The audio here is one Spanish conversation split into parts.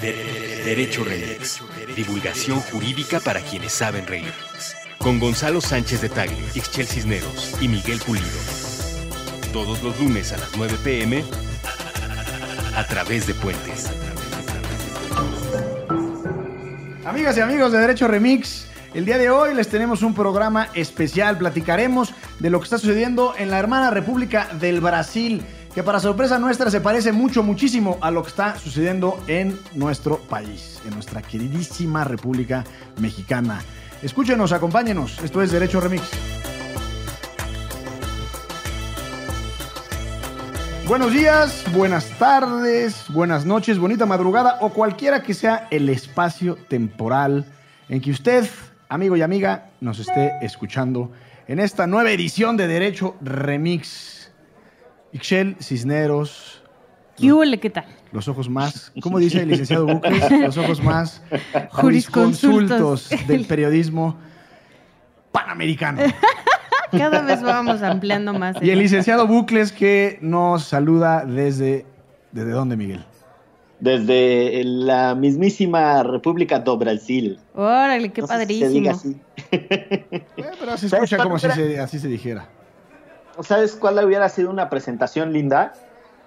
Derecho Remix. Divulgación jurídica para quienes saben reír. Con Gonzalo Sánchez de Tagle, Ixchel Cisneros y Miguel Pulido. Todos los lunes a las 9 pm a través de Puentes. Amigas y amigos de Derecho Remix, el día de hoy les tenemos un programa especial. Platicaremos de lo que está sucediendo en la hermana República del Brasil, que para sorpresa nuestra se parece mucho, muchísimo a lo que está sucediendo en nuestro país, en nuestra queridísima República Mexicana. Escúchenos, acompáñenos. Esto es Derecho Remix. Buenos días, buenas tardes, buenas noches, bonita madrugada o cualquiera que sea el espacio temporal en que usted, amigo y amiga, nos esté escuchando en esta nueva edición de Derecho Remix. Ixchel Cisneros, ¿Qué huele? ¿Qué tal? los ojos más, ¿cómo dice el licenciado Bucles? Los ojos más Jurisconsultos. del periodismo panamericano. Cada vez vamos ampliando más. Y el licenciado Bucles que nos saluda desde... ¿Desde dónde, Miguel? Desde la mismísima República do Brasil. Órale, qué No sé si se diga padrísimo. así. Eh, pero se ¿Sabes escucha como si se- así se dijera. ¿Sabes cuál hubiera sido una presentación linda?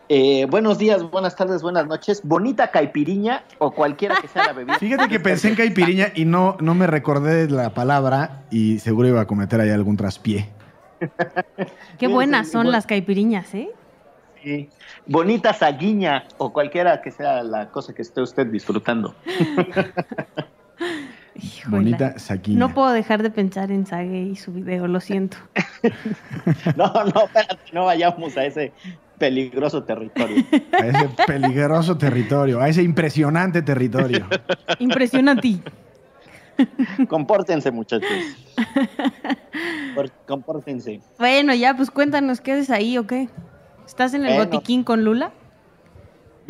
Eh, buenos días, buenas tardes, buenas noches. Bonita caipiriña o cualquiera que sea la bebida. Fíjate que pensé en caipiriña y no, no me recordé la palabra y seguro iba a cometer ahí algún traspié. Qué buenas son las caipiriñas, ¿eh? Sí. Bonita saguiña o cualquiera que sea la cosa que esté usted disfrutando. Híjole. Bonita saquiña. No puedo dejar de pensar en Sage y su video, lo siento. No, no, espérate, no vayamos a ese peligroso territorio. A ese peligroso territorio, a ese impresionante territorio. Impresionante. Compórtense, muchachos. Por- compórtense. Bueno, ya, pues cuéntanos, ¿qué haces ahí o qué? ¿Estás en el Bueno. botiquín con Lula?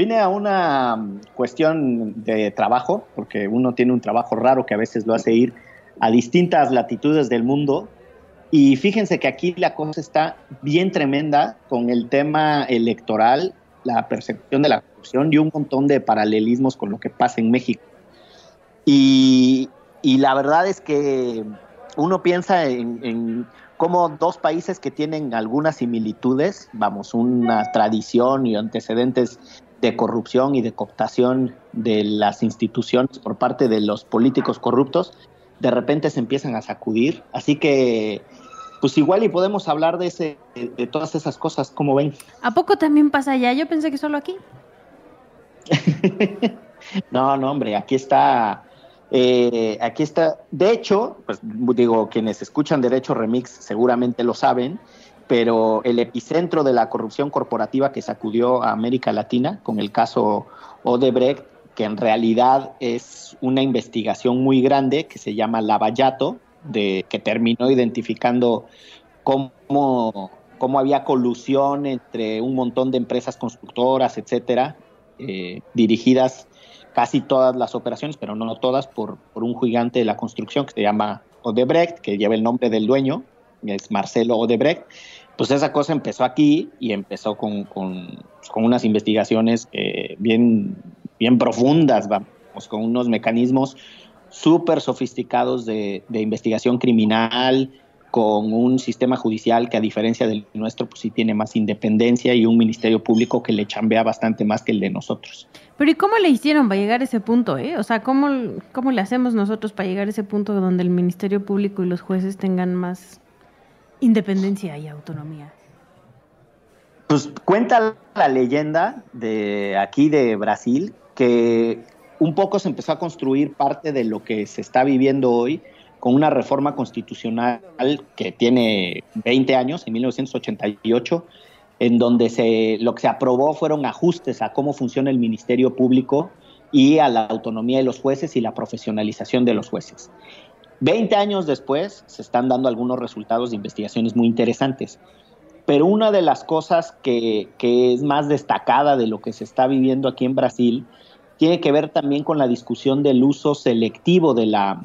Vine a una mm, cuestión de trabajo, porque uno tiene un trabajo raro que a veces lo hace ir a distintas latitudes del mundo. Y fíjense que aquí la cosa está bien tremenda con el tema electoral, la percepción de la corrupción y un montón de paralelismos con lo que pasa en México. Y, y la verdad es que uno piensa en, en cómo dos países que tienen algunas similitudes, vamos, una tradición y antecedentes de corrupción y de cooptación de las instituciones por parte de los políticos corruptos, de repente se empiezan a sacudir. Así que, pues igual y podemos hablar de, ese, de, todas esas cosas, como ven. ¿A poco también pasa allá? Yo pensé que solo aquí. No, no, hombre, aquí está. eh, aquí está. De hecho, pues digo, quienes escuchan Derecho Remix seguramente lo saben, pero el epicentro de la corrupción corporativa que sacudió a América Latina con el caso Odebrecht, que en realidad es una investigación muy grande que se llama Lavallato, de, que terminó identificando cómo, cómo había colusión entre un montón de empresas constructoras, etcétera, eh, dirigidas casi todas las operaciones, pero no todas, por, por un gigante de la construcción que se llama Odebrecht, que lleva el nombre del dueño, es Marcelo Odebrecht. Pues esa cosa empezó aquí y empezó con, con, con unas investigaciones eh, bien, bien profundas, vamos, con unos mecanismos súper sofisticados de, de investigación criminal, con un sistema judicial que a diferencia del nuestro, pues sí tiene más independencia y un ministerio público que le chambea bastante más que el de nosotros. Pero ¿y cómo le hicieron para llegar a ese punto, eh? O sea, ¿cómo, cómo le hacemos nosotros para llegar a ese punto donde el Ministerio Público y los jueces tengan más independencia y autonomía? Pues cuenta la leyenda de aquí de Brasil que un poco se empezó a construir parte de lo que se está viviendo hoy con una reforma constitucional que tiene 20 años, en 1988, en donde se, lo que se aprobó fueron ajustes a cómo funciona el Ministerio Público y a la autonomía de los jueces y la profesionalización de los jueces. Veinte años después se están dando algunos resultados de investigaciones muy interesantes, pero una de las cosas que, es más destacada de lo que se está viviendo aquí en Brasil tiene que ver también con la discusión del uso selectivo de la,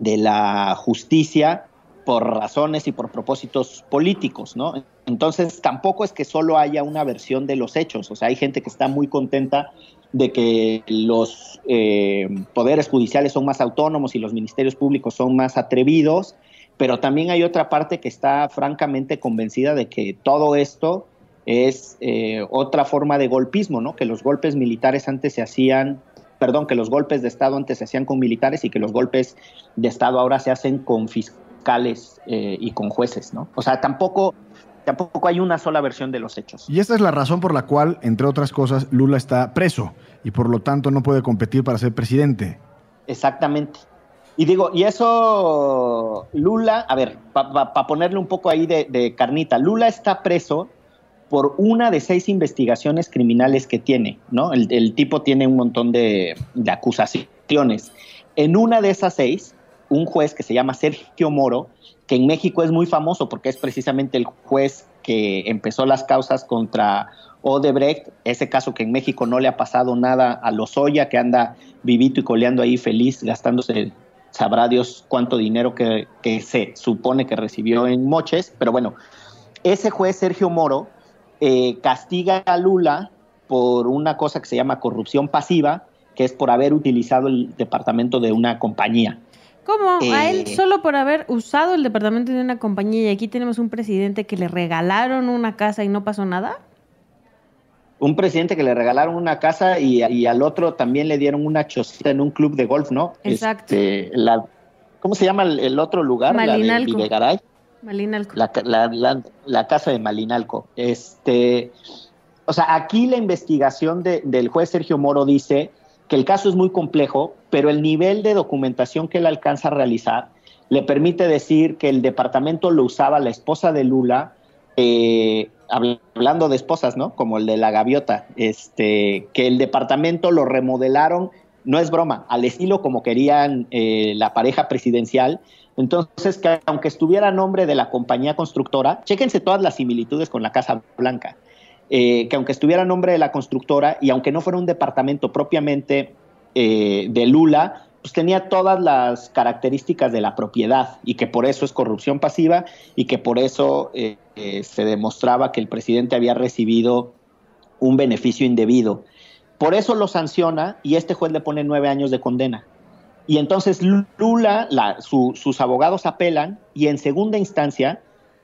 de la justicia por razones y por propósitos políticos, ¿no? Entonces tampoco es que solo haya una versión de los hechos, o sea, hay gente que está muy contenta de que los eh, poderes judiciales son más autónomos y los ministerios públicos son más atrevidos, pero también hay otra parte que está francamente convencida de que todo esto es eh, otra forma de golpismo, ¿no? Que los golpes militares antes se hacían, perdón, que los golpes de Estado antes se hacían con militares y que los golpes de Estado ahora se hacen con fiscales eh, y con jueces, ¿no? O sea, tampoco tampoco hay una sola versión de los hechos. Y esta es la razón por la cual, entre otras cosas, Lula está preso y por lo tanto no puede competir para ser presidente. Exactamente. Y digo, y eso, Lula, a ver, para ponerle un poco ahí de, carnita, Lula está preso por una de seis investigaciones criminales que tiene, ¿no? El, tipo tiene un montón de, de, acusaciones. En una de esas seis, un juez que se llama Sergio Moro, que en México es muy famoso porque es precisamente el juez que empezó las causas contra Odebrecht, ese caso que en México no le ha pasado nada a Lozoya, que anda vivito y coleando ahí feliz, gastándose sabrá Dios cuánto dinero que, se supone que recibió en moches, pero bueno, ese juez Sergio Moro eh, castiga a Lula por una cosa que se llama corrupción pasiva, que es por haber utilizado el departamento de una compañía. ¿Cómo? ¿A él eh, solo por haber usado el departamento de una compañía y aquí tenemos un presidente que le regalaron una casa y no pasó nada? un presidente que le regalaron una casa y, al otro también le dieron una chocita en un club de golf, ¿no? Exacto. Este, ¿Cómo se llama el, otro lugar? Malinalco. La de Malinalco. La, casa de Malinalco. Este, o sea, aquí la investigación del juez Sergio Moro dice que el caso es muy complejo, pero el nivel de documentación que él alcanza a realizar le permite decir que el departamento lo usaba la esposa de Lula eh, hablando de esposas, ¿no? Como el de la gaviota, este, que el departamento lo remodelaron, no es broma, al estilo como querían eh, la pareja presidencial. Entonces, que aunque estuviera a nombre de la compañía constructora, chéquense todas las similitudes con la Casa Blanca, eh, que aunque estuviera a nombre de la constructora y aunque no fuera un departamento propiamente eh, de Lula, pues tenía todas las características de la propiedad y que por eso es corrupción pasiva y que por eso eh, se demostraba que el presidente había recibido un beneficio indebido. Por eso lo sanciona y este juez le pone nueve años de condena. Y entonces Lula, sus abogados apelan y en segunda instancia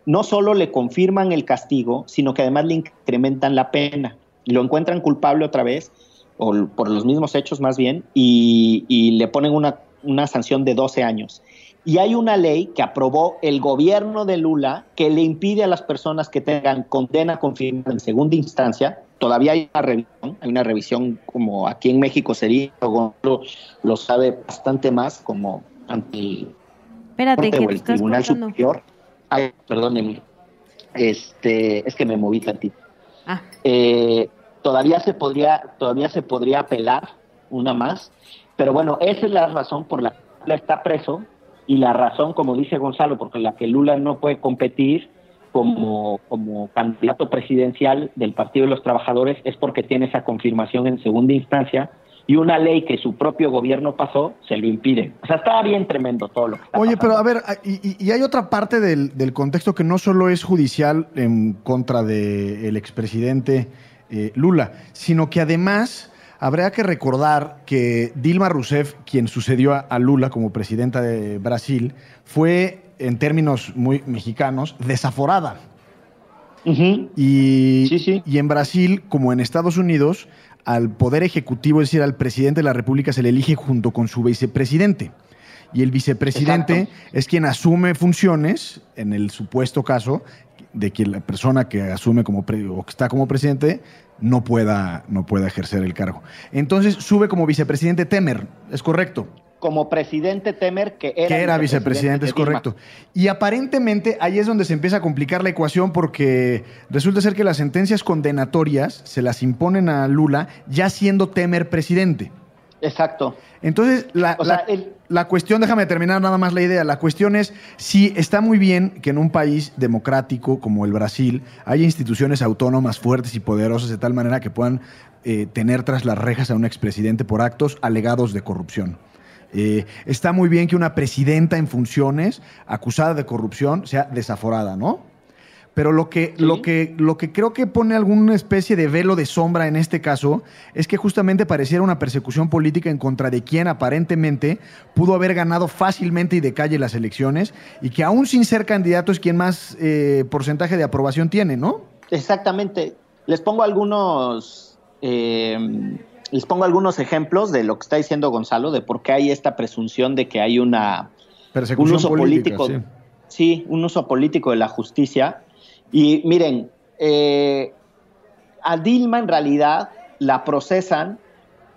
no solo le confirman el castigo, sino que además le incrementan la pena. Lo encuentran culpable otra vez o por los mismos hechos más bien, y, le ponen una, una sanción de 12 años. Y hay una ley que aprobó el gobierno de Lula que le impide a las personas que tengan condena confirmada en segunda instancia, todavía hay una revisión, hay una revisión como aquí en México sería, lo, lo sabe bastante más, como ante el, Espérate, que el Tribunal Superior. Ay, perdónenme, este, es que me moví tantito. Ah. Eh, todavía se podría, todavía se podría apelar una más, pero bueno, esa es la razón por la que Lula está preso y la razón, como dice Gonzalo, porque la que Lula no puede competir como, como candidato presidencial del Partido de los Trabajadores es porque tiene esa confirmación en segunda instancia y una ley que su propio gobierno pasó se lo impide. O sea, está bien tremendo todo lo que está Oye, pero a ver, y, hay otra parte del, del, contexto que no solo es judicial en contra del expresidente eh, Lula, sino que además habría que recordar que Dilma Rousseff, quien sucedió a, Lula como presidenta de Brasil, fue, en términos muy mexicanos, desaforada. y, y en Brasil, como en Estados Unidos, al poder ejecutivo, es decir, al presidente de la República, se le elige junto con su vicepresidente. Y el vicepresidente es quien asume funciones, en el supuesto caso, de que la persona que asume como o que está como presidente no pueda, no pueda ejercer el cargo. Entonces sube como vicepresidente Temer, ¿es correcto? Como presidente Temer, que era, que era vicepresidente, es correcto. Y aparentemente ahí es donde se empieza a complicar la ecuación porque resulta ser que las sentencias condenatorias se las imponen a Lula ya siendo Temer presidente. Exacto. Entonces, la, la, cuestión, déjame terminar nada más la idea, la cuestión es si está muy bien que en un país democrático como el Brasil haya instituciones autónomas fuertes y poderosas de tal manera que puedan eh, tener tras las rejas a un expresidente por actos alegados de corrupción. Eh, está muy bien que una presidenta en funciones acusada de corrupción sea desaforada, ¿no? Pero lo que, lo, que, lo que creo que pone alguna especie de velo de sombra en este caso es que justamente pareciera una persecución política en contra de quien aparentemente pudo haber ganado fácilmente y de calle las elecciones y que aún sin ser candidato es quien más eh, porcentaje de aprobación tiene, ¿no? Exactamente. Les pongo algunos... Eh, les pongo algunos ejemplos de lo que está diciendo Gonzalo, de por qué hay esta presunción de que hay una un uso político, sí. un uso político de la justicia. Y miren, eh, a Dilma en realidad la procesan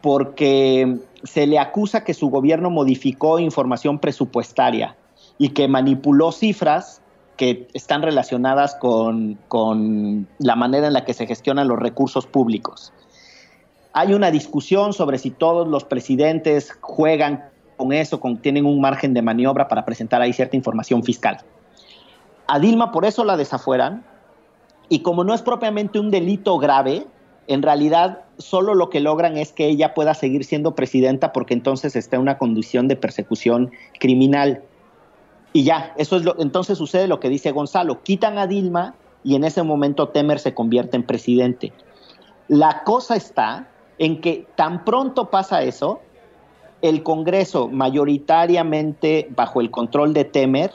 porque se le acusa que su gobierno modificó información presupuestaria y que manipuló cifras que están relacionadas con, con, la manera en la que se gestionan los recursos públicos. Hay una discusión sobre si todos los presidentes juegan con eso, con, tienen un margen de maniobra para presentar ahí cierta información fiscal. A Dilma por eso la desafueran y como no es propiamente un delito grave, en realidad solo lo que logran es que ella pueda seguir siendo presidenta porque entonces está en una condición de persecución criminal. Y ya, eso es lo, entonces sucede lo que dice Gonzalo, quitan a Dilma y en ese momento Temer se convierte en presidente. La cosa está en que tan pronto pasa eso, el Congreso, mayoritariamente bajo el control de Temer,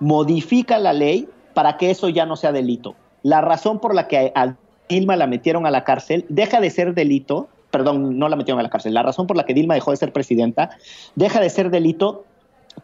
modifica la ley para que eso ya no sea delito. La razón por la que a Dilma la metieron a la cárcel deja de ser delito, perdón, no la metieron a la cárcel, la razón por la que Dilma dejó de ser presidenta deja de ser delito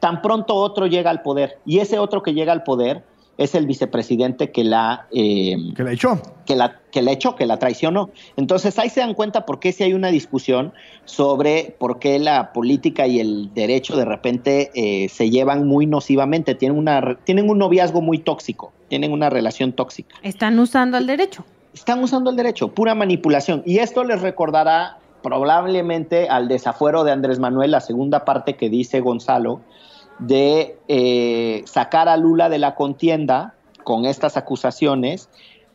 tan pronto otro llega al poder. Y ese otro que llega al poder es el vicepresidente que la... Eh, que la echó. Que la, que la echó, que la traicionó. Entonces ahí se dan cuenta por qué si hay una discusión sobre por qué la política y el derecho de repente eh, se llevan muy nocivamente, tienen, una, tienen un noviazgo muy tóxico, tienen una relación tóxica. Están usando el derecho. Están usando el derecho, pura manipulación. Y esto les recordará probablemente al desafuero de Andrés Manuel, la segunda parte que dice Gonzalo, de eh, sacar a Lula de la contienda con estas acusaciones,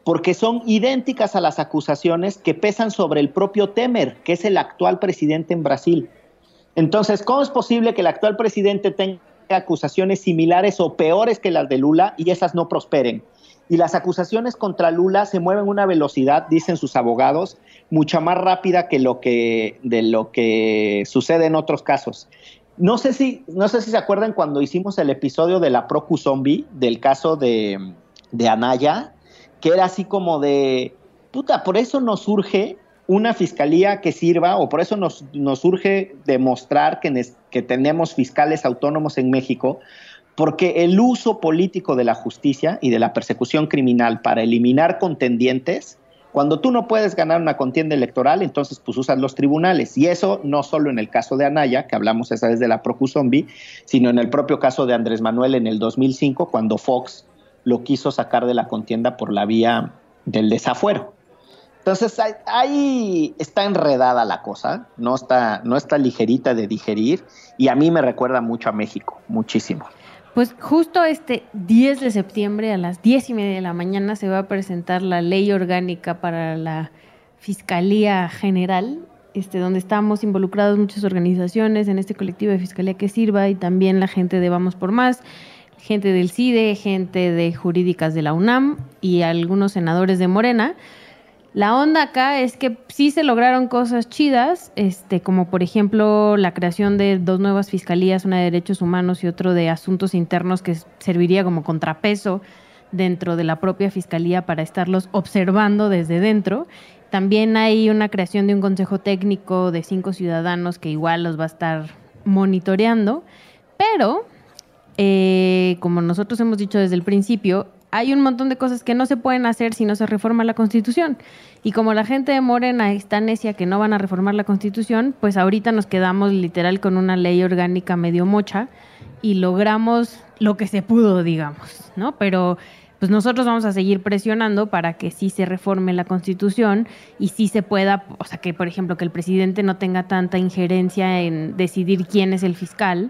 porque son idénticas a las acusaciones que pesan sobre el propio Temer, que es el actual presidente en Brasil. Entonces, ¿cómo es posible que el actual presidente tenga acusaciones similares o peores que las de Lula y esas no prosperen? Y las acusaciones contra Lula se mueven a una velocidad, dicen sus abogados, mucha más rápida que lo que de lo que sucede en otros casos. No sé si, no sé si se acuerdan cuando hicimos el episodio de la Procu Zombie, del caso de, Anaya, que era así como de, puta, por eso nos surge una fiscalía que sirva, o por eso nos, nos surge demostrar que, que tenemos fiscales autónomos en México, porque el uso político de la justicia y de la persecución criminal para eliminar contendientes cuando tú no puedes ganar una contienda electoral, entonces pues usas los tribunales. Y eso no solo en el caso de Anaya, que hablamos esa vez de la Procu Zombie, sino en el propio caso de Andrés Manuel en el 2005, cuando Fox lo quiso sacar de la contienda por la vía del desafuero. Entonces ahí está enredada la cosa, no está, no está ligerita de digerir y a mí me recuerda mucho a México, muchísimo. Pues justo este 10 de septiembre a las 10 y media de la mañana se va a presentar la ley orgánica para la Fiscalía General, este, donde estamos involucrados muchas organizaciones en este colectivo de Fiscalía que sirva y también la gente de Vamos por Más, gente del CIDE, gente de jurídicas de la UNAM y algunos senadores de Morena la onda acá es que sí se lograron cosas chidas, este, como por ejemplo la creación de dos nuevas fiscalías, una de derechos humanos y otro de asuntos internos que serviría como contrapeso dentro de la propia fiscalía para estarlos observando desde dentro. También hay una creación de un consejo técnico de cinco ciudadanos que igual los va a estar monitoreando, pero eh, como nosotros hemos dicho desde el principio, hay un montón de cosas que no se pueden hacer si no se reforma la Constitución. Y como la gente de Morena está necia que no van a reformar la Constitución, pues ahorita nos quedamos literal con una ley orgánica medio mocha y logramos lo que se pudo, digamos, ¿no? Pero pues nosotros vamos a seguir presionando para que sí se reforme la Constitución y sí se pueda, o sea, que por ejemplo que el presidente no tenga tanta injerencia en decidir quién es el fiscal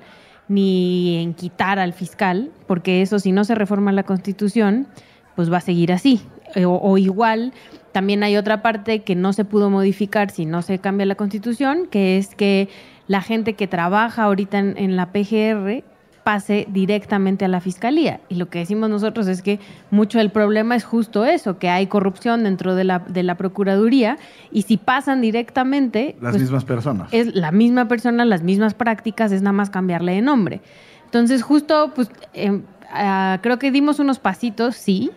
ni en quitar al fiscal, porque eso si no se reforma la Constitución, pues va a seguir así. Eh, o, igual, también hay otra parte que no se pudo modificar si no se cambia la Constitución, que es que la gente que trabaja ahorita en, la PGR pase directamente a la fiscalía. Y lo que decimos nosotros es que mucho del problema es justo eso, que hay corrupción dentro de la, de la Procuraduría y si pasan directamente... Las pues, mismas personas. Es la misma persona, las mismas prácticas, es nada más cambiarle de nombre. Entonces justo, pues em, ah, creo que dimos unos pasitos, sí,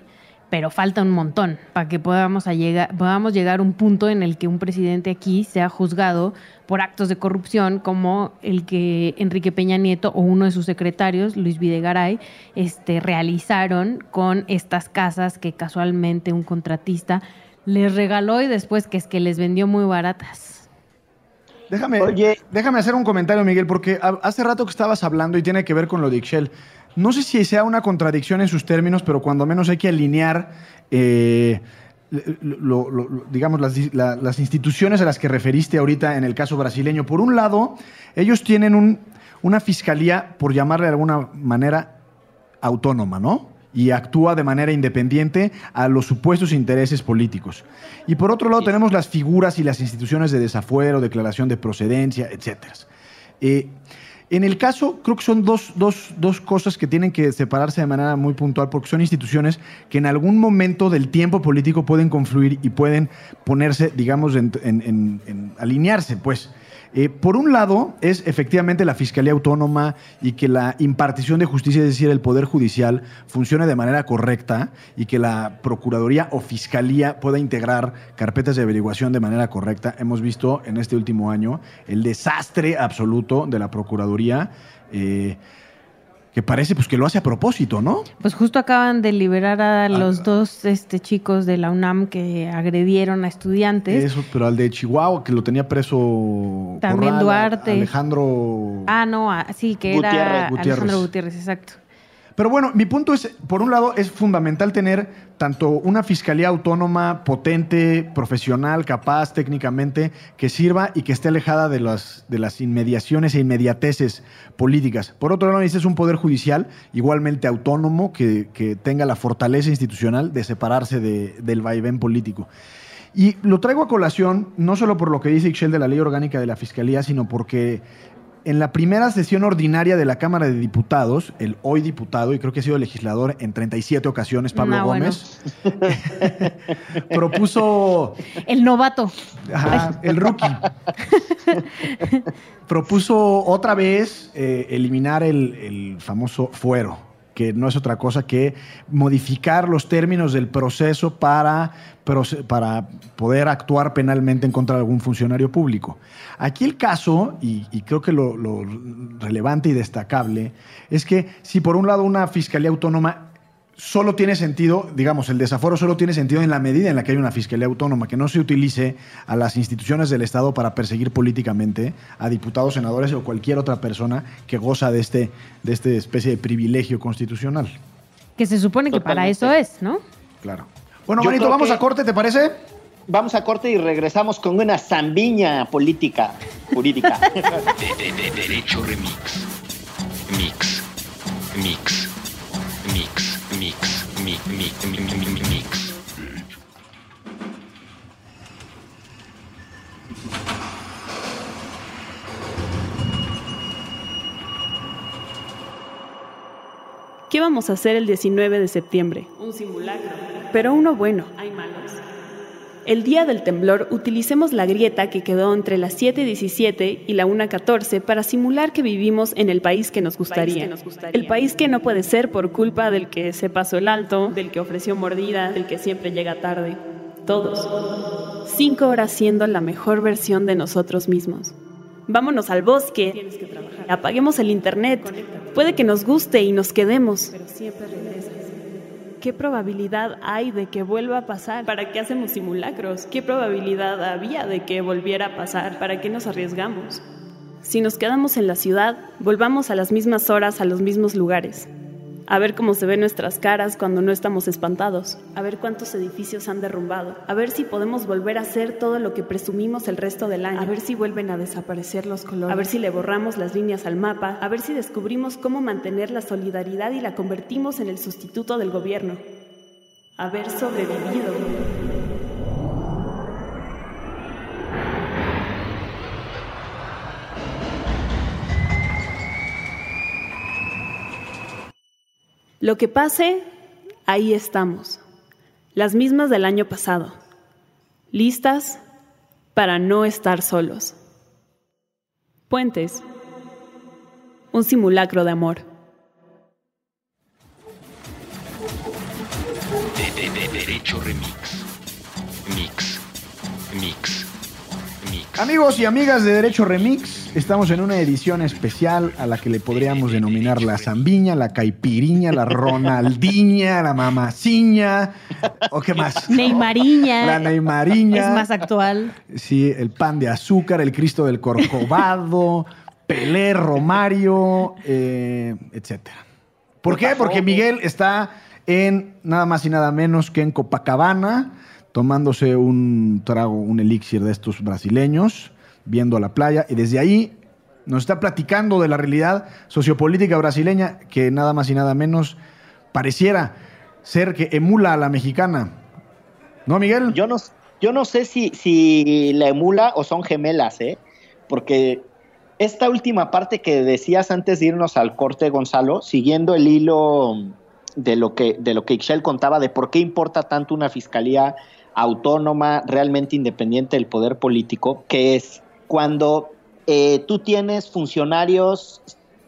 pero falta un montón para que podamos, a llegar, podamos llegar a un punto en el que un presidente aquí sea juzgado por actos de corrupción como el que Enrique Peña Nieto o uno de sus secretarios, Luis Videgaray, este, realizaron con estas casas que casualmente un contratista les regaló y después que es que les vendió muy baratas. Déjame, déjame hacer un comentario, Miguel, porque hace rato que estabas hablando y tiene que ver con lo de Ixchel. No sé si sea una contradicción en sus términos, pero cuando menos hay que alinear, eh, digamos, las, instituciones a las que referiste ahorita en el caso brasileño. Por un lado, ellos tienen una fiscalía, por llamarle de alguna manera, autónoma, ¿no? y actúa de manera independiente a los supuestos intereses políticos. Y por otro lado tenemos las figuras y las instituciones de desafuero, declaración de procedencia, etc. Eh, en el caso, creo que son dos, cosas que tienen que separarse de manera muy puntual, porque son instituciones que en algún momento del tiempo político pueden confluir y pueden ponerse, digamos, en alinearse, pues. Eh, por un lado, es efectivamente la Fiscalía Autónoma y que la impartición de justicia, es decir, el Poder Judicial, funcione de manera correcta y que la Procuraduría o Fiscalía pueda integrar carpetas de averiguación de manera correcta. Hemos visto en este último año el desastre absoluto de la Procuraduría. Eh, que parece pues que lo hace a propósito, ¿no? Pues justo acaban de liberar a los dos este, chicos de la UNAM que agredieron a estudiantes. Eso, pero al de Chihuahua, que lo tenía preso También Duarte. Alejandro... Ah, no, ah, sí, que era Alejandro Gutiérrez, exacto. Pero bueno, mi punto es, por un lado, es fundamental tener tanto una fiscalía autónoma, potente, profesional, capaz técnicamente, que sirva y que esté alejada de las, de las inmediaciones e inmediateces políticas. Por otro lado, necesitas un poder judicial igualmente autónomo, que, tenga la fortaleza institucional de separarse del vaivén político. Y lo traigo a colación no solo por lo que dice Ixchel de la ley orgánica de la Fiscalía, sino porque en la primera sesión ordinaria de la Cámara de Diputados, el hoy diputado, y creo que ha sido legislador en 37 ocasiones, Pablo Gómez, propuso... El novato. Ajá, el rookie. propuso otra vez eh, eliminar el famoso fuero que no es otra cosa que modificar los términos del proceso para, para poder actuar penalmente en contra de algún funcionario público. Aquí el caso, y, creo que lo, lo relevante y destacable, es que si por un lado una fiscalía autónoma solo tiene sentido, digamos, el desaforo solo tiene sentido en la medida en la que hay una fiscalía autónoma, que no se utilice a las instituciones del Estado para perseguir políticamente a diputados, senadores o cualquier otra persona que goza de este, de este especie de privilegio constitucional. Que se supone que para eso es, ¿no? Claro. Bueno, Manito, vamos a corte, ¿te parece? Vamos a corte y regresamos con una zambiña política, jurídica. derecho remix. Mix. Mix. Mix. Mix, mix, mix, mix, mix. ¿Qué vamos a hacer el 19 de septiembre? Un simulacro. Pero uno bueno. Hay malos. El día del temblor utilicemos la grieta que quedó entre las 7.17 y la 1.14 para simular que vivimos en el país que, nos gustaría. El país que no puede ser por culpa del que se pasó el alto, del que ofreció mordida, del que siempre llega tarde. Todos. Cinco horas siendo la mejor versión de nosotros mismos. Vámonos al bosque. Apaguemos el internet. Puede que nos guste y nos quedemos. Pero siempre regresas. ¿Qué probabilidad hay de que vuelva a pasar? ¿Para qué hacemos simulacros? ¿Qué probabilidad había de que volviera a pasar? ¿Para qué nos arriesgamos? Si nos quedamos en la ciudad, volvamos a las mismas horas, a los mismos lugares a ver cómo se ven nuestras caras cuando no estamos espantados, a ver cuántos edificios han derrumbado, a ver si podemos volver a hacer todo lo que presumimos el resto del año, a ver si vuelven a desaparecer los colores, a ver si le borramos las líneas al mapa, a ver si descubrimos cómo mantener la solidaridad y la convertimos en el sustituto del gobierno. Haber sobrevivido. Lo que pase, ahí estamos. Las mismas del año pasado. Listas para no estar solos. Puentes. Un simulacro de amor. derecho Remix. Mix. Mix. Mix. Amigos y amigas de Derecho Remix, estamos en una edición especial a la que le podríamos denominar la zambiña, la caipiriña, la ronaldiña, la mamaciña, o qué más. Neymariña. La Neymariña. Es más actual. Sí, el pan de azúcar, el Cristo del Corcovado, Pelé, Romario, eh, etcétera. ¿Por qué? Porque Miguel está en nada más y nada menos que en Copacabana, tomándose un trago, un elixir de estos brasileños, viendo a la playa, y desde ahí nos está platicando de la realidad sociopolítica brasileña que nada más y nada menos pareciera ser que emula a la mexicana. ¿No, Miguel? Yo no, yo no sé si, si la emula o son gemelas, ¿eh? Porque esta última parte que decías antes de irnos al corte, Gonzalo, siguiendo el hilo de lo que, de lo que Ixchel contaba de por qué importa tanto una fiscalía autónoma, realmente independiente del poder político, que es cuando eh, tú tienes funcionarios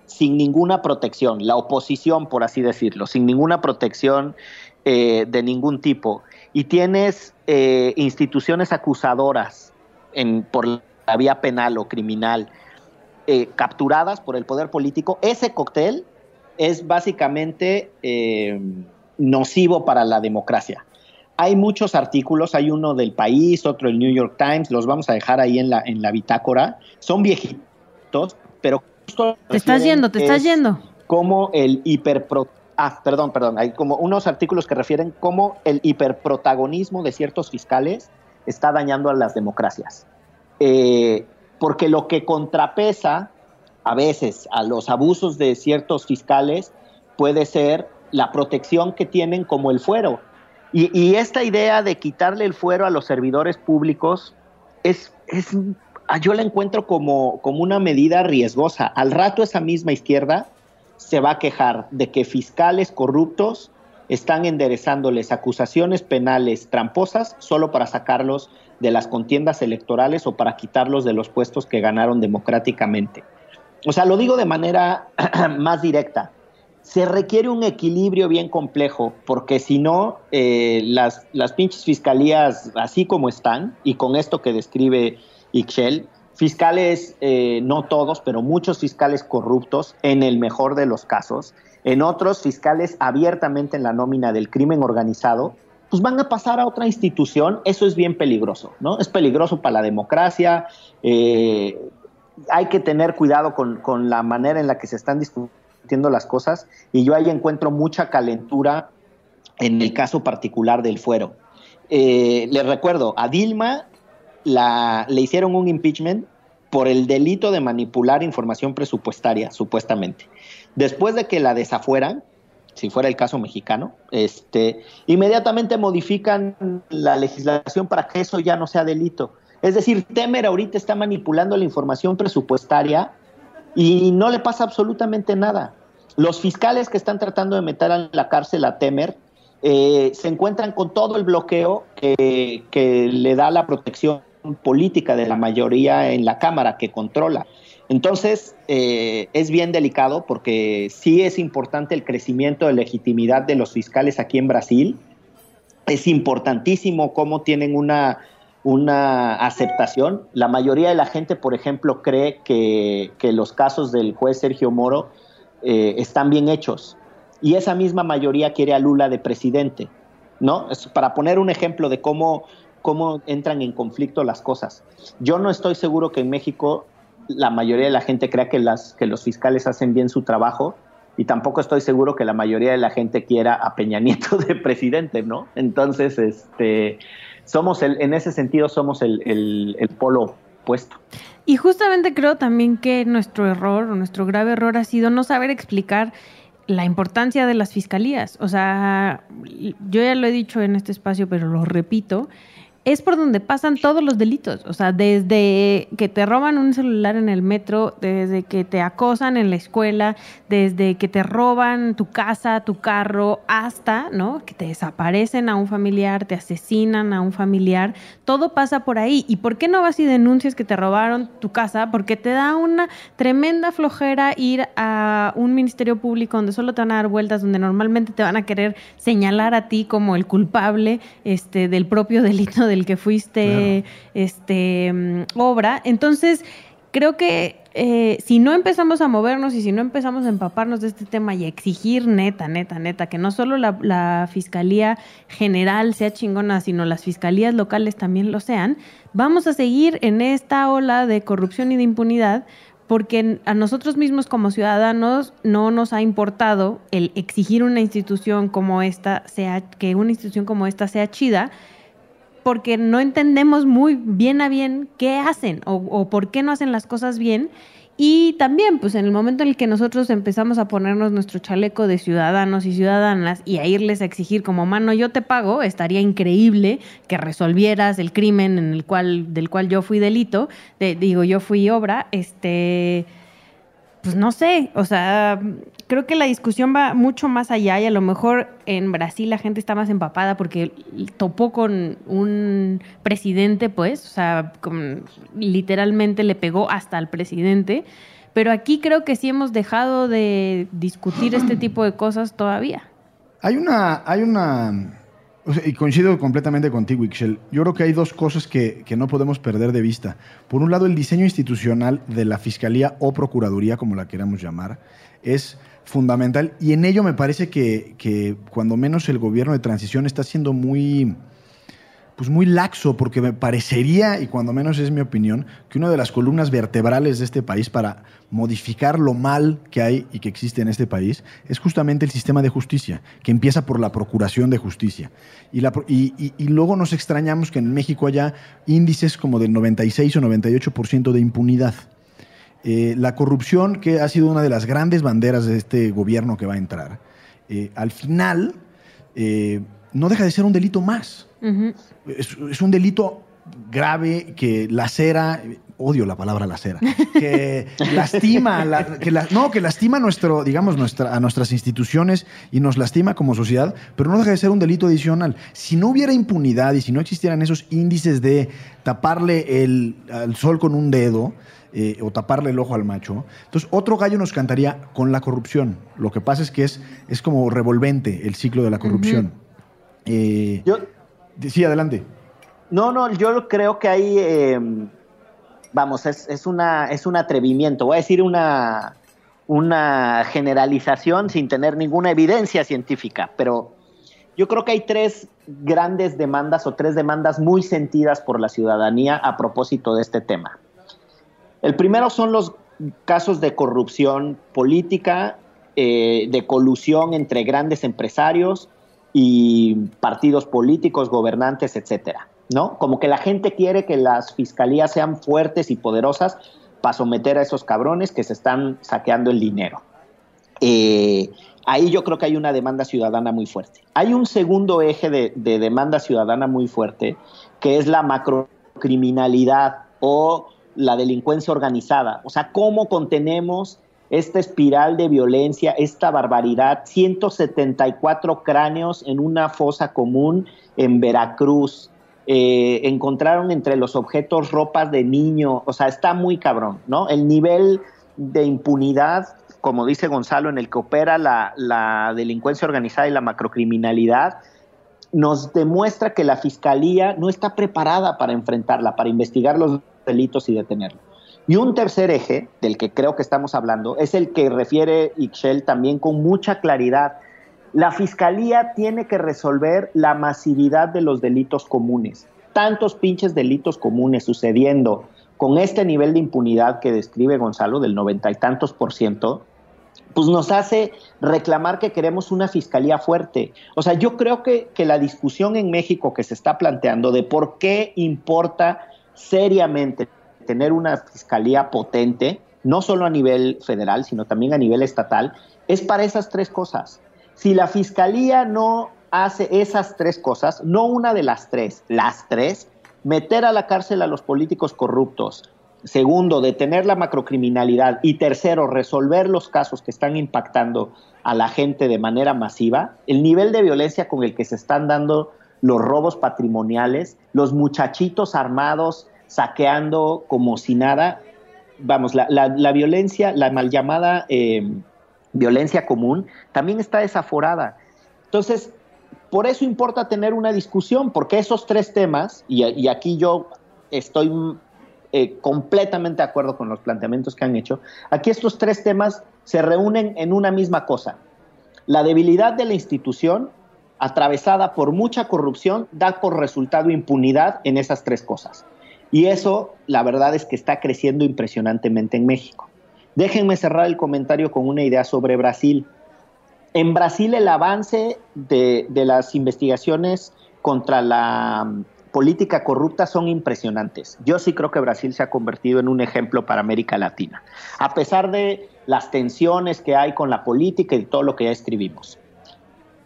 sin ninguna protección, la oposición, por así decirlo, sin ninguna protección eh, de ningún tipo, y tienes eh, instituciones acusadoras en, por la vía penal o criminal capturadas por el poder político, ese cóctel es básicamente nocivo para la democracia. Hay muchos artículos, hay uno del país, otro del New York Times, los vamos a dejar ahí en la, en la bitácora. Son viejitos, pero justo Te estás yendo, te estás yendo. Como el hiperpro... Ah, perdón, perdón. Hay como unos artículos que refieren cómo el hiperprotagonismo de ciertos fiscales está dañando a las democracias. Eh, porque lo que contrapesa a veces a los abusos de ciertos fiscales puede ser la protección que tienen como el fuero. Y, esta idea de quitarle el fuero a los servidores públicos es, es yo la encuentro como, como una medida riesgosa. Al rato esa misma izquierda se va a quejar de que fiscales corruptos están enderezándoles acusaciones penales tramposas solo para sacarlos de las contiendas electorales o para quitarlos de los puestos que ganaron democráticamente. O sea, lo digo de manera más directa se requiere un equilibrio bien complejo, porque si no, eh, las, las pinches fiscalías, así como están, y con esto que describe Ixchel, fiscales, eh, no todos, pero muchos fiscales corruptos, en el mejor de los casos, en otros fiscales abiertamente en la nómina del crimen organizado, pues van a pasar a otra institución, eso es bien peligroso, ¿no? Es peligroso para la democracia, eh, hay que tener cuidado con, con la manera en la que se están discutiendo las cosas y yo ahí encuentro mucha calentura en el caso particular del fuero. Eh, les recuerdo, a Dilma la, le hicieron un impeachment por el delito de manipular información presupuestaria, supuestamente. Después de que la desafueran, si fuera el caso mexicano, este, inmediatamente modifican la legislación para que eso ya no sea delito. Es decir, Temer ahorita está manipulando la información presupuestaria y no le pasa absolutamente nada. Los fiscales que están tratando de meter a la cárcel a Temer eh, se encuentran con todo el bloqueo que, le da la protección política de la mayoría en la Cámara que controla. Entonces, eh, es bien delicado porque sí es importante el crecimiento de legitimidad de los fiscales aquí en Brasil. Es importantísimo cómo tienen una una aceptación. La mayoría de la gente, por ejemplo, cree que, los casos del juez Sergio Moro eh, están bien hechos. Y esa misma mayoría quiere a Lula de presidente. ¿no? Es para poner un ejemplo de cómo, cómo entran en conflicto las cosas. Yo no estoy seguro que en México la mayoría de la gente crea que, las, que los fiscales hacen bien su trabajo y tampoco estoy seguro que la mayoría de la gente quiera a Peña Nieto de presidente, ¿no? Entonces, este, somos el, en ese sentido somos el, el, polo opuesto. Y justamente creo también que nuestro error, nuestro grave error ha sido no saber explicar la importancia de las fiscalías. O sea, yo ya lo he dicho en este espacio, pero lo repito, es por donde pasan todos los delitos. O sea, desde que te roban un celular en el metro, desde que te acosan en la escuela, desde que te roban tu casa, tu carro, hasta, ¿no? Que te desaparecen a un familiar, te asesinan a un familiar. Todo pasa por ahí. ¿Y por qué no vas y denuncias que te robaron tu casa? Porque te da una tremenda flojera ir a un ministerio público donde solo te van a dar vueltas, donde normalmente te van a querer señalar a ti como el culpable este, del propio delito del que fuiste este, mm, obra. Entonces, creo que eh, si no empezamos a movernos y si no empezamos a empaparnos de este tema y a exigir neta, neta, neta, que no solo la, la, Fiscalía General sea chingona, sino las fiscalías locales también lo sean, vamos a seguir en esta ola de corrupción y de impunidad porque a nosotros mismos como ciudadanos no nos ha importado el exigir una institución como esta sea que una institución como esta sea chida porque no entendemos muy bien a bien qué hacen o, por qué no hacen las cosas bien. Y también, pues en el momento en el que nosotros empezamos a ponernos nuestro chaleco de ciudadanos y ciudadanas y a irles a exigir como mano yo te pago, estaría increíble que resolvieras el crimen en el cual, del cual yo fui delito, digo yo fui obra, este pues no sé, o sea, creo que la discusión va mucho más allá y a lo mejor en Brasil la gente está más empapada porque topó con un presidente, pues, o sea, literalmente le pegó hasta al presidente, pero aquí creo que sí hemos dejado de discutir este tipo de cosas todavía. Hay una, hay una y coincido completamente contigo, Ixchel. Yo creo que hay dos cosas que, que, no podemos perder de vista. Por un lado, el diseño institucional de la Fiscalía o Procuraduría, como la queramos llamar, es fundamental y en ello me parece que, que cuando menos el gobierno de transición está siendo muy pues muy laxo, porque me parecería, y cuando menos es mi opinión, que una de las columnas vertebrales de este país para modificar lo mal que hay y que existe en este país es justamente el sistema de justicia, que empieza por la procuración de justicia. Y, luego nos extrañamos que en México haya índices como del 96 o 98% de impunidad. Eh, la corrupción, que ha sido una de las grandes banderas de este gobierno que va a entrar, eh, al final eh, no deja de ser un delito más es, un delito grave que lacera, odio la palabra lacera, que lastima, que no, que lastima nuestro, digamos, nuestra, a nuestras instituciones y nos lastima como sociedad, pero no deja de ser un delito adicional. Si no hubiera impunidad y si no existieran esos índices de taparle el, sol con un dedo, eh, o taparle el ojo al macho. Entonces, otro gallo nos cantaría con la corrupción. Lo que pasa es que es, es como revolvente el ciclo de la corrupción. Eh, Yo, Sí, adelante. No, no, yo creo que hay, eh, vamos, es, una, es un atrevimiento, voy a decir una, una generalización sin tener ninguna evidencia científica, pero yo creo que hay tres grandes demandas o tres demandas muy sentidas por la ciudadanía a propósito de este tema. El primero son los casos de corrupción política, eh, de colusión entre grandes empresarios, y partidos políticos, gobernantes, etcétera, ¿no? Como que la gente quiere que las fiscalías sean fuertes y poderosas para someter a esos cabrones que se están saqueando el dinero. Eh, ahí yo creo que hay una demanda ciudadana muy fuerte. Hay un segundo eje de, de demanda ciudadana muy fuerte, que es la macrocriminalidad o la delincuencia organizada. O sea, cómo contenemos esta espiral de violencia, esta barbaridad, 174 cráneos en una fosa común en Veracruz. Eh, encontraron entre los objetos ropas de niño, o sea, está muy cabrón, ¿no? El nivel de impunidad, como dice Gonzalo, en el que opera la, la delincuencia organizada y la macrocriminalidad, nos demuestra que la fiscalía no está preparada para enfrentarla, para investigar los delitos y detenerlos. Y un tercer eje, del que creo que estamos hablando, es el que refiere Ixchel también con mucha claridad. La fiscalía tiene que resolver la masividad de los delitos comunes. Tantos pinches delitos comunes sucediendo con este nivel de impunidad que describe Gonzalo, del noventa y tantos por ciento, pues nos hace reclamar que queremos una fiscalía fuerte. O sea, yo creo que, que la discusión en México que se está planteando de por qué importa seriamente tener una fiscalía potente, no solo a nivel federal, sino también a nivel estatal, es para esas tres cosas. Si la fiscalía no hace esas tres cosas, no una de las tres, las tres, meter a la cárcel a los políticos corruptos, segundo, detener la macrocriminalidad y tercero, resolver los casos que están impactando a la gente de manera masiva, el nivel de violencia con el que se están dando los robos patrimoniales, los muchachitos armados saqueando como si nada, vamos, la, violencia, la mal llamada eh, violencia común, también está desaforada. Entonces, por eso importa tener una discusión, porque esos tres temas, y, aquí yo estoy eh, completamente de acuerdo con los planteamientos que han hecho, aquí estos tres temas se reúnen en una misma cosa. La debilidad de la institución, atravesada por mucha corrupción, da por resultado impunidad en esas tres cosas. Y eso, la verdad es que está creciendo impresionantemente en México. Déjenme cerrar el comentario con una idea sobre Brasil. En Brasil el avance de, las investigaciones contra la mm, política corrupta son impresionantes. Yo sí creo que Brasil se ha convertido en un ejemplo para América Latina, a pesar de las tensiones que hay con la política y todo lo que ya escribimos.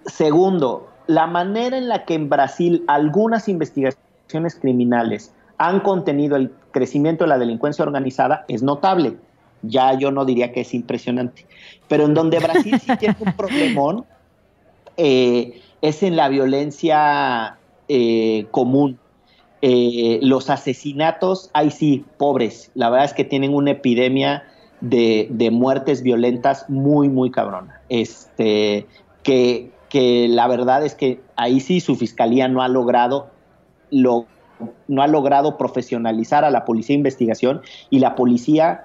Segundo, la manera en la que en Brasil algunas investigaciones criminales han contenido el crecimiento de la delincuencia organizada es notable ya yo no diría que es impresionante. Pero en donde Brasil sí tiene un problemón eh, es en la violencia eh, común. Eh, los asesinatos, ahí sí, pobres. La verdad es que tienen una epidemia de, muertes violentas muy, muy cabrona. Este, que, que la verdad es que ahí sí su fiscalía no ha logrado lo, no ha logrado profesionalizar a la policía de investigación y la policía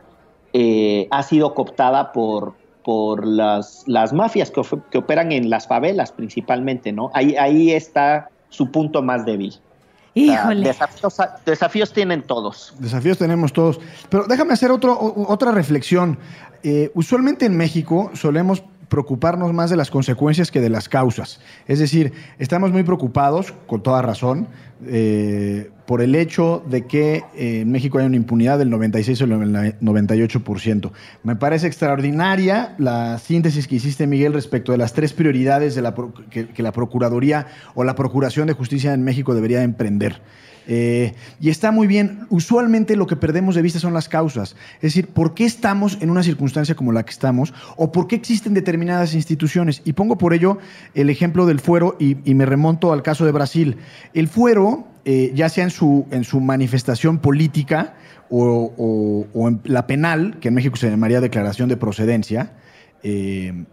eh, ha sido cooptada por, por las, las mafias que, que, operan en las favelas principalmente, ¿no? Ahí, ahí está su punto más débil. Híjole. desafíos, tienen todos. Desafíos tenemos todos. Pero déjame hacer otro, otra reflexión. Eh, usualmente en México solemos preocuparnos más de las consecuencias que de las causas. Es decir, estamos muy preocupados, con toda razón, eh, por el hecho de que eh, en México hay una impunidad del 96 o el 98%. Me parece extraordinaria la síntesis que hiciste, Miguel, respecto de las tres prioridades que, que la Procuraduría o la Procuración de Justicia en México debería emprender. Eh, y está muy bien. Usualmente lo que perdemos de vista son las causas. Es decir, ¿por qué estamos en una circunstancia como la que estamos? ¿O por qué existen determinadas instituciones? Y pongo por ello el ejemplo del fuero y, me remonto al caso de Brasil. El fuero, eh, ya sea en su, en su manifestación política o, en la penal, que en México se llamaría declaración de procedencia, eh,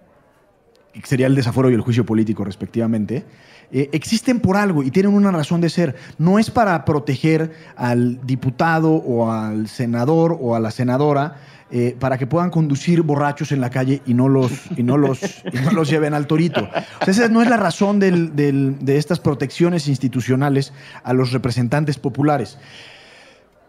sería el desaforo y el juicio político respectivamente, eh, existen por algo y tienen una razón de ser. No es para proteger al diputado o al senador o a la senadora eh, para que puedan conducir borrachos en la calle y no los, y no los, no los lleven al torito. esa no es la razón de estas protecciones institucionales a los representantes populares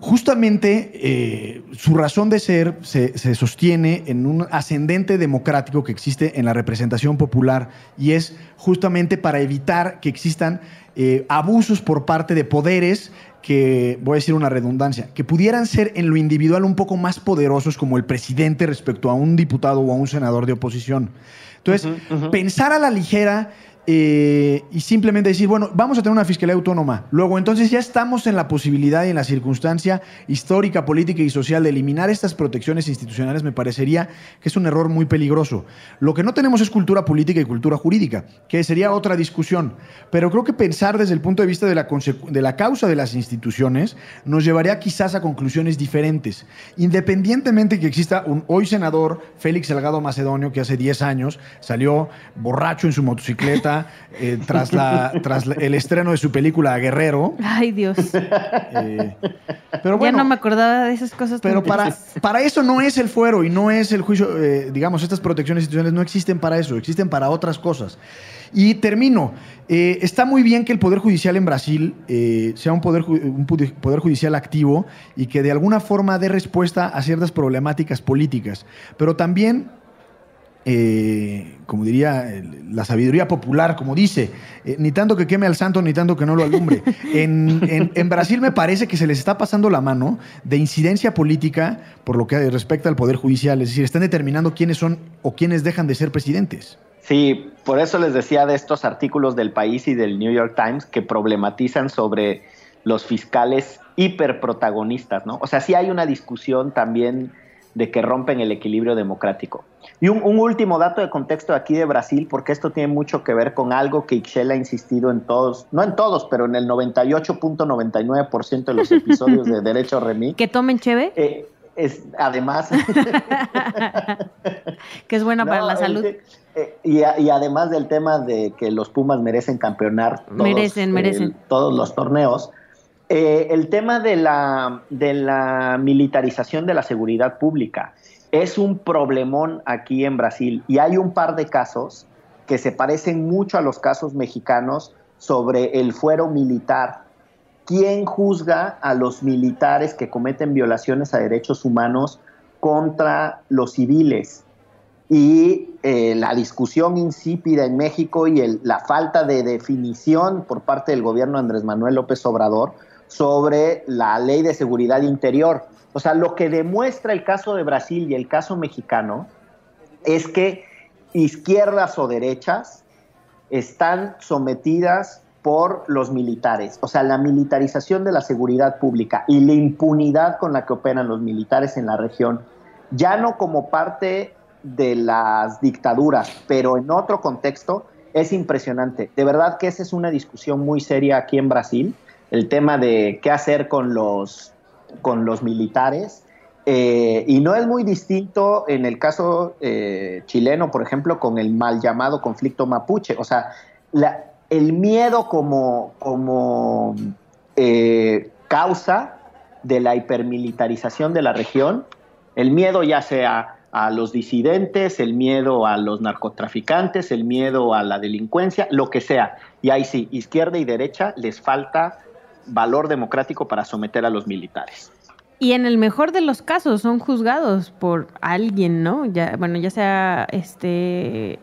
justamente eh, su razón de ser se, sostiene en un ascendente democrático que existe en la representación popular y es justamente para evitar que existan eh, abusos por parte de poderes que, voy a decir una redundancia, que pudieran ser en lo individual un poco más poderosos como el presidente respecto a un diputado o a un senador de oposición. Entonces, pensar a la ligera eh, y simplemente decir, bueno, vamos a tener una fiscalía autónoma. Luego, entonces ya estamos en la posibilidad y en la circunstancia histórica, política y social de eliminar estas protecciones institucionales, me parecería que es un error muy peligroso. Lo que no tenemos es cultura política y cultura jurídica, que sería otra discusión. Pero creo que pensar desde el punto de vista de la, de la causa de las instituciones nos llevaría quizás a conclusiones diferentes. Independientemente que exista un hoy senador, Félix Salgado Macedonio, que hace 10 años salió borracho en su motocicleta eh, tras, la, tras el estreno de su película Guerrero. Ay, Dios. Eh, pero bueno, ya no me acordaba de esas cosas. Pero para, para eso no es el fuero y no es el juicio, eh, digamos, estas protecciones institucionales no existen para eso, existen para otras cosas. Y termino. está muy bien que el Poder Judicial en Brasil sea un poder, un poder Judicial activo y que de alguna forma dé respuesta a ciertas problemáticas políticas. Pero también eh, como diría la sabiduría popular, como dice, eh, ni tanto que queme al santo, ni tanto que no lo alumbre. En, Brasil me parece que se les está pasando la mano de incidencia política por lo que respecta al Poder Judicial, es decir, están determinando quiénes son o quiénes dejan de ser presidentes. Sí, por eso les decía de estos artículos del país y del New York Times que problematizan sobre los fiscales hiperprotagonistas, ¿no? O sea, sí hay una discusión también de que rompen el equilibrio democrático. Y un, último dato de contexto aquí de Brasil, porque esto tiene mucho que ver con algo que Ixchel ha insistido en todos, no en todos, pero en el 98.99% de los episodios de Derecho Remix. ¿Que tomen cheve? Eh, es, además... que es buena para la salud. Eh, y, además del tema de que los Pumas merecen campeonar merecen, merecen. todos los torneos, eh, el tema de la, de militarización de la seguridad pública es un problemón aquí en Brasil y hay un par de casos que se parecen mucho a los casos mexicanos sobre el fuero militar. ¿Quién juzga a los militares que cometen violaciones a derechos humanos contra los civiles? y eh, la discusión insípida en México y la falta de definición por parte del gobierno Andrés Manuel López Obrador sobre la ley de seguridad interior. O sea, lo que demuestra el caso de Brasil y el caso mexicano es que izquierdas o derechas están sometidas por los militares. O sea, la militarización de la seguridad pública y la impunidad con la que operan los militares en la región, ya no como parte de las dictaduras, pero en otro contexto, es impresionante. De verdad que esa es una discusión muy seria aquí en Brasil, el tema de qué hacer con los, con los militares. Eh, y no es muy distinto en el caso eh, chileno, por ejemplo, con el mal llamado conflicto mapuche. O sea, el miedo como, como eh, causa de la hipermilitarización de la región, el miedo ya sea a los disidentes, el miedo a los narcotraficantes, el miedo a la delincuencia, lo que sea. Y ahí sí, izquierda y derecha les falta valor democrático para someter a los militares. Y en el mejor de los casos son juzgados por alguien, ¿no? Ya, bueno, ya sea este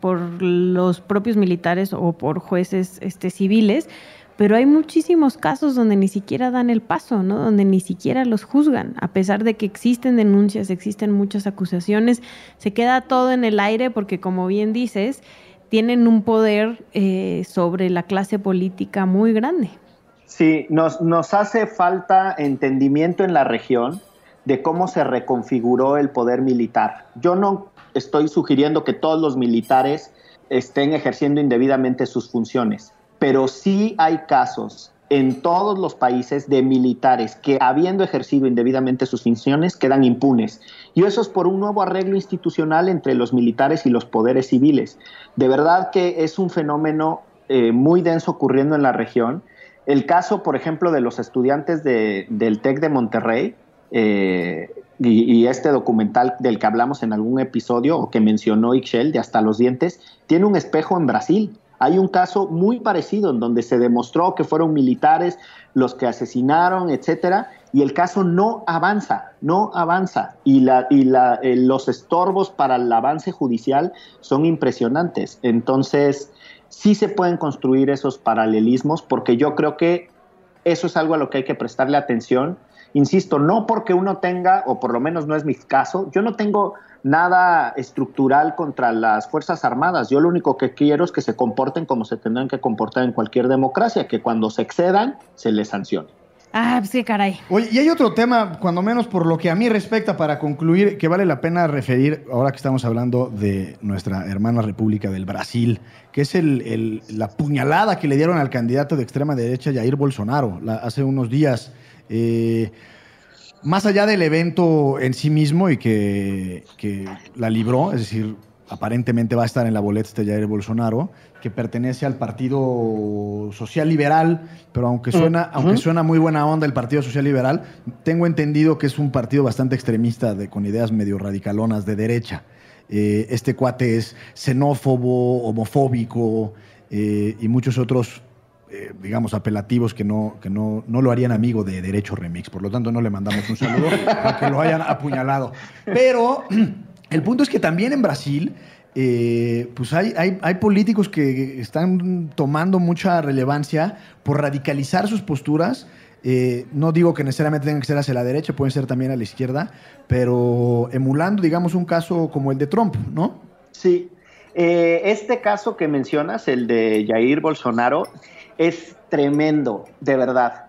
por los propios militares o por jueces este, civiles, pero hay muchísimos casos donde ni siquiera dan el paso, ¿no? Donde ni siquiera los juzgan, a pesar de que existen denuncias, existen muchas acusaciones, se queda todo en el aire porque, como bien dices, tienen un poder eh, sobre la clase política muy grande. Sí, nos, nos hace falta entendimiento en la región de cómo se reconfiguró el poder militar. Yo no estoy sugiriendo que todos los militares estén ejerciendo indebidamente sus funciones pero sí hay casos en todos los países de militares que, habiendo ejercido indebidamente sus funciones, quedan impunes. Y eso es por un nuevo arreglo institucional entre los militares y los poderes civiles. De verdad que es un fenómeno eh, muy denso ocurriendo en la región. El caso, por ejemplo, de los estudiantes del TEC de Monterrey, eh, y, este documental del que hablamos en algún episodio, o que mencionó Ixchel, de Hasta los Dientes, tiene un espejo en Brasil. Hay un caso muy parecido en donde se demostró que fueron militares los que asesinaron, etcétera, y el caso no avanza, no avanza. Y, la, y eh, los estorbos para el avance judicial son impresionantes. Entonces, sí se pueden construir esos paralelismos porque yo creo que eso es algo a lo que hay que prestarle atención. Insisto, no porque uno tenga, o por lo menos no es mi caso, yo no tengo nada estructural contra las Fuerzas Armadas. Yo lo único que quiero es que se comporten como se tendrán que comportar en cualquier democracia, que cuando se excedan se les sancione. Ah, sí, caray. Oye, y hay otro tema, cuando menos por lo que a mí respecta, para concluir, que vale la pena referir, ahora que estamos hablando de nuestra hermana República del Brasil, que es el, la puñalada que le dieron al candidato de extrema derecha, Jair Bolsonaro, hace unos días. Eh, más allá del evento en sí mismo y que, la libró, es decir, aparentemente va a estar en la boleta este Jair Bolsonaro, que pertenece al Partido Social Liberal, pero aunque suena, aunque suena muy buena onda el Partido Social Liberal, tengo entendido que es un partido bastante extremista de, con ideas medio radicalonas de derecha. Eh, este cuate es xenófobo, homofóbico eh, y muchos otros eh, digamos, apelativos que, no, que no, no, lo harían amigo de Derecho Remix. Por lo tanto, no le mandamos un saludo para que lo hayan apuñalado. Pero el punto es que también en Brasil, eh, pues hay, hay, políticos que están tomando mucha relevancia por radicalizar sus posturas. Eh, no digo que necesariamente tengan que ser hacia la derecha, pueden ser también a la izquierda, pero emulando, digamos, un caso como el de Trump, ¿no? Sí. este caso que mencionas, el de Jair Bolsonaro, es tremendo, de verdad.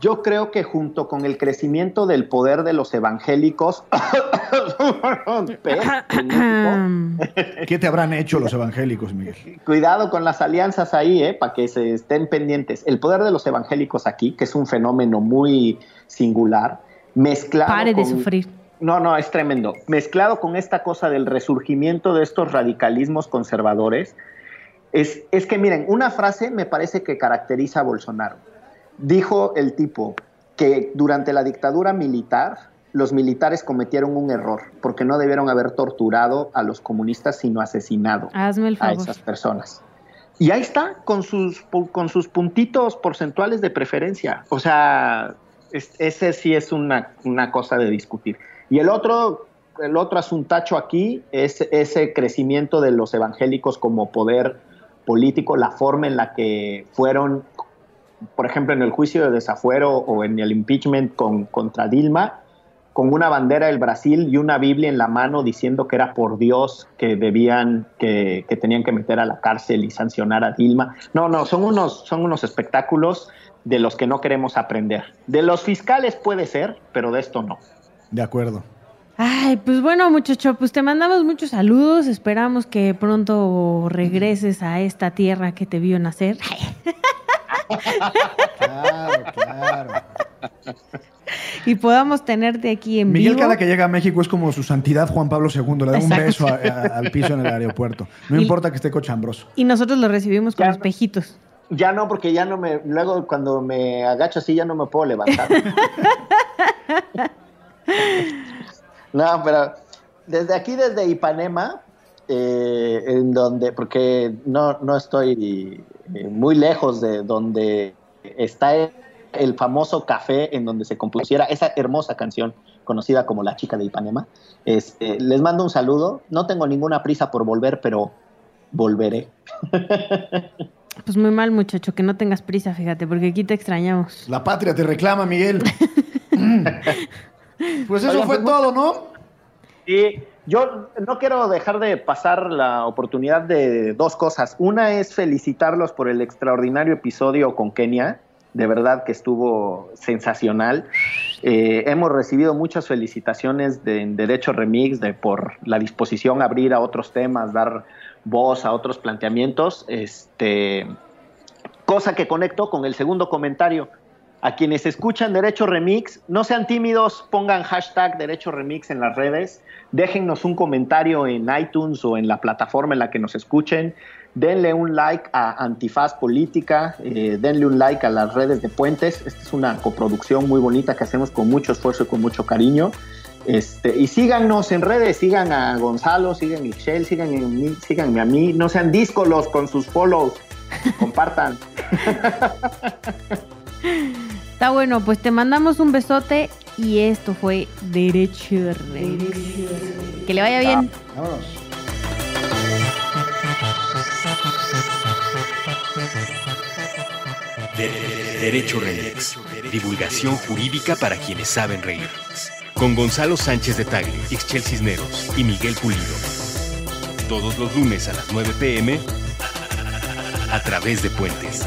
Yo creo que junto con el crecimiento del poder de los evangélicos, ¿qué te habrán hecho los evangélicos, Miguel? Cuidado con las alianzas ahí, ¿eh? para que se estén pendientes. El poder de los evangélicos aquí, que es un fenómeno muy singular, mezclado. Pare de sufrir. No, no, es tremendo. Mezclado con esta cosa del resurgimiento de estos radicalismos conservadores, es, es que miren, una frase me parece que caracteriza a Bolsonaro Dijo el tipo que durante la dictadura militar los militares cometieron un error porque no debieron haber torturado a los comunistas sino asesinado a esas personas. Y ahí está con sus, con sus puntitos porcentuales de preferencia. O sea, ese sí es una, una, cosa de discutir. Y el otro, el otro asuntacho aquí es ese crecimiento de los evangélicos como poder político, la forma en la que fueron por ejemplo, en el juicio de desafuero o en el impeachment con, contra Dilma, con una bandera del Brasil y una Biblia en la mano diciendo que era por Dios que debían, que, que, tenían que meter a la cárcel y sancionar a Dilma. No, no, son unos, son unos espectáculos de los que no queremos aprender. De los fiscales puede ser, pero de esto no. De acuerdo. Ay, pues bueno, muchacho, pues te mandamos muchos saludos. Esperamos que pronto regreses a esta tierra que te vio nacer. Claro, claro. Y podamos tenerte aquí en Miguel vivo. cada que llega a México es como su santidad Juan Pablo II, le da un beso a, a, al piso en el aeropuerto. No y, importa que esté cochambroso. Y nosotros lo recibimos con ya, espejitos. Ya no, porque ya no me, luego cuando me agacho así ya no me puedo levantar. no, pero desde aquí, desde Ipanema, eh, en donde, porque no, no estoy muy lejos de donde está el, famoso café en donde se compusiera esa hermosa canción conocida como La chica de Ipanema. Este, les mando un saludo. No tengo ninguna prisa por volver, pero volveré. Pues muy mal, muchacho, que no tengas prisa, fíjate, porque aquí te extrañamos. La patria te reclama, Miguel. pues eso fue pues, todo, ¿no? Sí. Yo no quiero dejar de pasar la oportunidad de dos cosas. Una es felicitarlos por el extraordinario episodio con Kenia. De verdad que estuvo sensacional. Eh, hemos recibido muchas felicitaciones de, Derecho Remix de, por la disposición a abrir a otros temas, dar voz a otros planteamientos. Este, cosa que conecto con el segundo comentario. A quienes escuchan Derecho Remix, no sean tímidos, pongan hashtag Derecho Remix en las redes déjennos un comentario en iTunes o en la plataforma en la que nos escuchen, denle un like a Antifaz Política, eh, denle un like a las redes de Puentes, esta es una coproducción muy bonita que hacemos con mucho esfuerzo y con mucho cariño. Este, y síganos en redes, sigan a Gonzalo, sigan a Michelle, sigan a mí, síganme a mí, no sean díscolos con sus follows, compartan. Está bueno, pues te mandamos un besote y esto fue Derecho Remix. Que le vaya bien. Vámonos. Derecho Remix. Divulgación jurídica para quienes saben reír. Con Gonzalo Sánchez de Tagle, Ixchel Cisneros y Miguel Pulido. Todos los lunes a las 9 pm a través de Puentes.